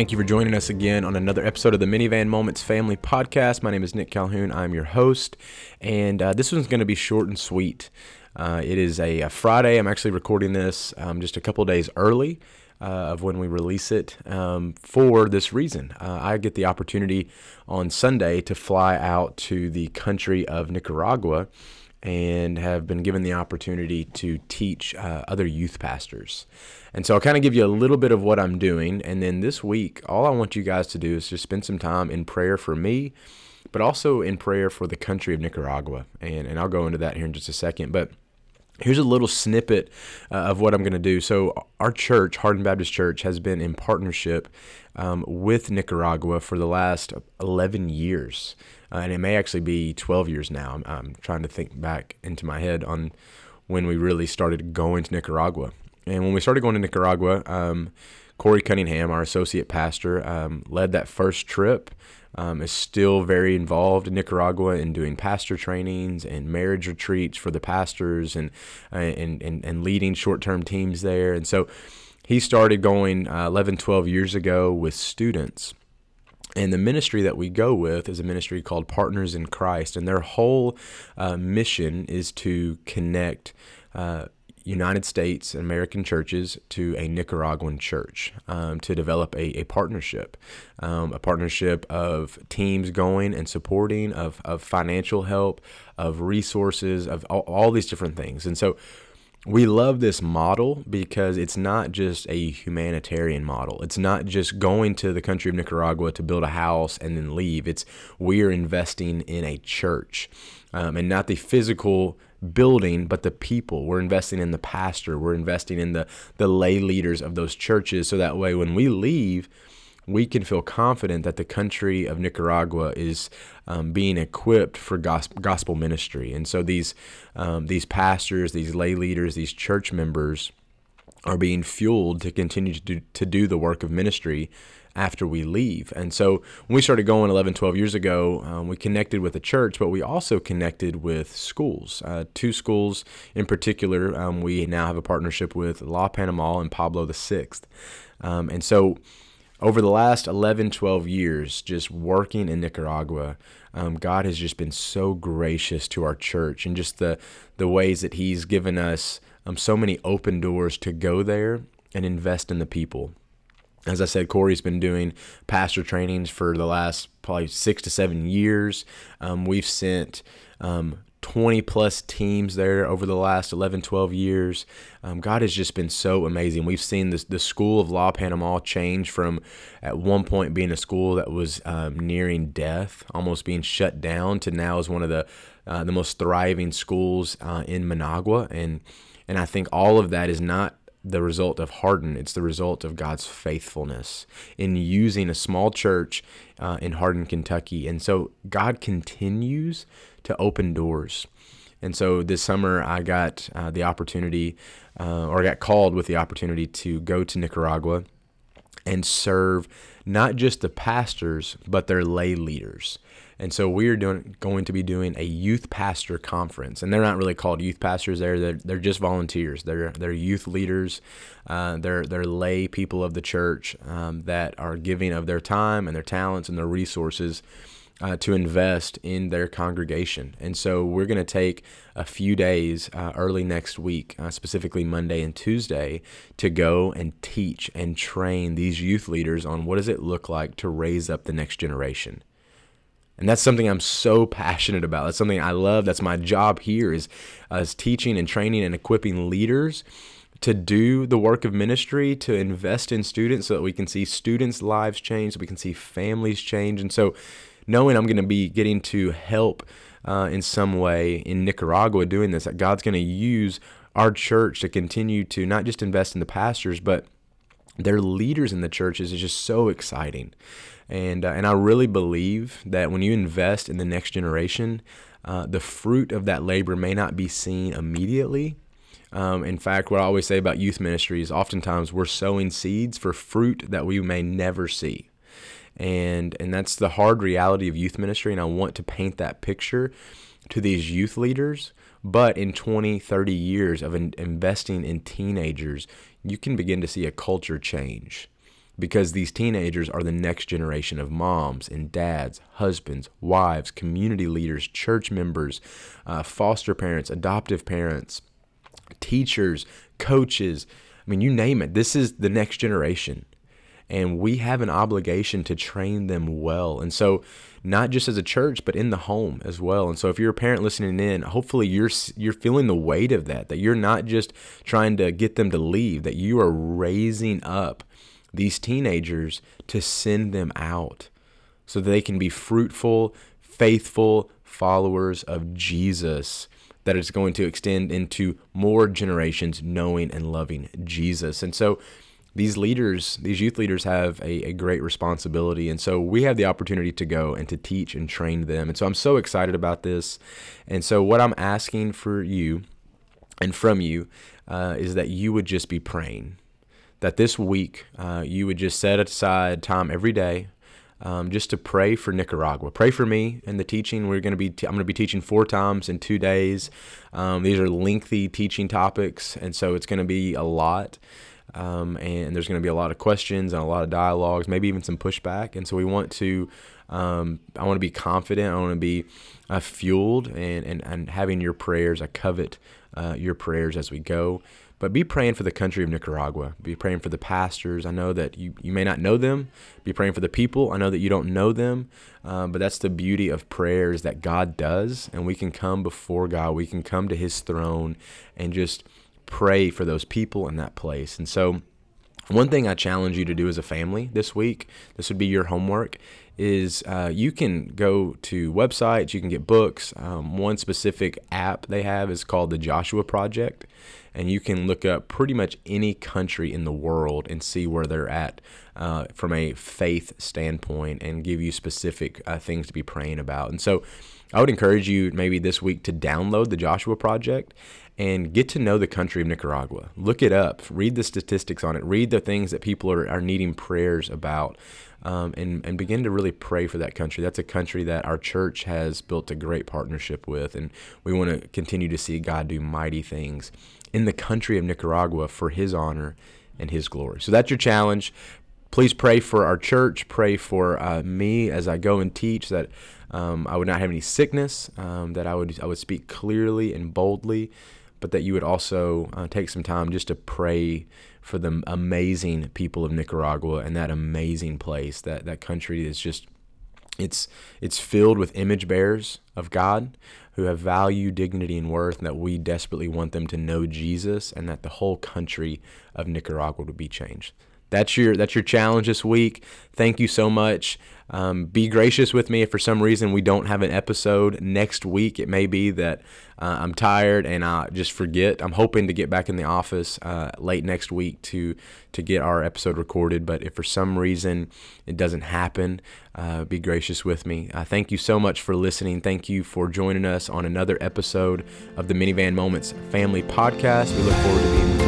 Thank you for joining us again on another episode of the Minivan Moments Family Podcast. My name is Nick Calhoun. I'm your host, and uh, this one's going to be short and sweet. Uh, it is a, a, Friday. I'm actually recording this um, just a couple days early uh, of when we release it um, for this reason. Uh, I get the opportunity on Sunday to fly out to the country of Nicaragua and have been given the opportunity to teach uh, other youth pastors. And so I'll kind of give you a little bit of what I'm doing. And then this week, all I want you guys to do is just spend some time in prayer for me, but also in prayer for the country of Nicaragua. And, and I'll go into that here in just a second. But Here's a little snippet uh, of what I'm going to do. So, our church, Hardin Baptist Church, has been in partnership um, with Nicaragua for the last 11 years uh, and it may actually be 12 years now. I'm, I'm, trying to think back into my head on when we really started going to Nicaragua. And when we started going to Nicaragua, um, Corey Cunningham, our associate pastor, um, led that first trip. Um, is still very involved in Nicaragua in doing pastor trainings and marriage retreats for the pastors and uh, and, and, and leading short term teams there. And so he started going uh, 11, 12 years ago with students and the ministry that we go with is a ministry called Partners in Christ, and their whole uh, mission is to connect uh, United States and American churches to a Nicaraguan church um, to develop a, a partnership, um, a partnership of teams going and supporting, of, of financial help, of resources, of all, all these different things. And so we love this model because it's not just a humanitarian model. It's not just going to the country of Nicaragua to build a house and then leave. It's we're investing in a church um, and not the physical building, but the people. We're investing in the pastor. We're investing in the, the lay leaders of those churches. So that way, when we leave, we can feel confident that the country of Nicaragua is um, being equipped for gospel, ministry. And so these um, these pastors, these lay leaders, these church members are being fueled to continue to do, to do the work of ministry after we leave. And so when we started going 11, 12 years ago, um, we connected with a church, but we also connected with schools. Uh, two schools in particular, um, we now have a partnership with La Panama and Pablo the Sixth. Um, and so over the last 11, 12 years, just working in Nicaragua, um, God has just been so gracious to our church and just the, the ways that He's given us um, so many open doors to go there and invest in the people. As I said, Corey's been doing pastor trainings for the last probably six to seven years. Um, we've sent um, 20 plus teams there over the last 11, 12 years. Um, God has just been so amazing. We've seen this, the School of La Panama change from at one point being a school that was um, nearing death, almost being shut down, to now is one of the uh, the most thriving schools uh, in Managua. And and I think all of that is not the result of Hardin. It's the result of God's faithfulness in using a small church uh, in Hardin, Kentucky. And so God continues to open doors. And so this summer, I got uh, the opportunity, uh, or I got called with the opportunity to go to Nicaragua and serve not just the pastors, but their lay leaders. And so we're doing going to be doing a youth pastor conference, and they're not really called youth pastors. There, they're, they're just volunteers. They're they're youth leaders. Uh, they're they're lay people of the church um, that are giving of their time and their talents and their resources uh, to invest in their congregation. And so we're going to take a few days uh, early next week, uh, specifically Monday and Tuesday, to go and teach and train these youth leaders on what does it look like to raise up the next generation. And that's something I'm so passionate about. That's something I love. That's my job here is, uh, is teaching and training and equipping leaders to do the work of ministry, to invest in students so that we can see students' lives change, so we can see families change. And so knowing I'm going to be getting to help uh, in some way in Nicaragua doing this, that God's going to use our church to continue to not just invest in the pastors, but their leaders in the churches is just so exciting. And, uh, and I really believe that when you invest in the next generation, uh, the fruit of that labor may not be seen immediately. Um, in fact, what I always say about youth ministry is oftentimes we're sowing seeds for fruit that we may never see and and that's the hard reality of youth ministry and I want to paint that picture to these youth leaders but in 20 30 years of in, investing in teenagers you can begin to see a culture change because these teenagers are the next generation of moms and dads, husbands, wives, community leaders, church members, uh, foster parents, adoptive parents, teachers, coaches. I mean, you name it. This is the next generation. And we have an obligation to train them well. And so, not just as a church, but in the home as well. And so, if you're a parent listening in, hopefully you're you're feeling the weight of that. That you're not just trying to get them to leave. That you are raising up these teenagers to send them out so that they can be fruitful, faithful followers of Jesus that is going to extend into more generations knowing and loving Jesus. And so these leaders, these youth leaders have a, a, great responsibility. And so we have the opportunity to go and to teach and train them. And so I'm so excited about this. And so what I'm asking for you and from you uh, is that you would just be praying that this week uh, you would just set aside time every day um, just to pray for Nicaragua. Pray for me and the teaching. We're going to be. I'm going to be teaching four times in two days. Um, these are lengthy teaching topics, and so it's going to be a lot. Um, and there's going to be a lot of questions and a lot of dialogues, maybe even some pushback. And so we want to. Um, I want to be confident. I want to be uh, fueled and, and and having your prayers. I covet uh, your prayers as we go. But be praying for the country of Nicaragua. Be praying for the pastors. I know that you, you may not know them. Be praying for the people. I know that you don't know them. Uh, but that's the beauty of prayers that God does. And we can come before God. We can come to his throne and just pray for those people in that place. And so, one thing I challenge you to do as a family this week, this would be your homework, is uh, you can go to websites, you can get books. Um, one specific app they have is called the Joshua Project, and you can look up pretty much any country in the world and see where they're at uh, from a faith standpoint and give you specific uh, things to be praying about. And so I would encourage you maybe this week to download the Joshua Project and get to know the country of Nicaragua. Look it up, read the statistics on it, read the things that people are, are needing prayers about um, and, and begin to really pray for that country. That's a country that our church has built a great partnership with, and we want to continue to see God do mighty things in the country of Nicaragua for His honor and His glory. So that's your challenge. Please pray for our church. Pray for uh, me as I go and teach that um, I would not have any sickness, um, that I would I would speak clearly and boldly, but that you would also uh, take some time just to pray for the amazing people of Nicaragua and that amazing place. That that country is just it's it's filled with image bearers of God who have value, dignity, and worth, and that we desperately want them to know Jesus, and that the whole country of Nicaragua would be changed. That's your that's your challenge this week. Thank you so much. Um, be gracious with me if for some reason we don't have an episode next week. It may be that uh, I'm tired and I just forget. I'm hoping to get back in the office uh, late next week to to get our episode recorded. But if for some reason it doesn't happen, uh, be gracious with me. Uh, thank you so much for listening. Thank you for joining us on another episode of the Minivan Moments Family Podcast. We look forward to being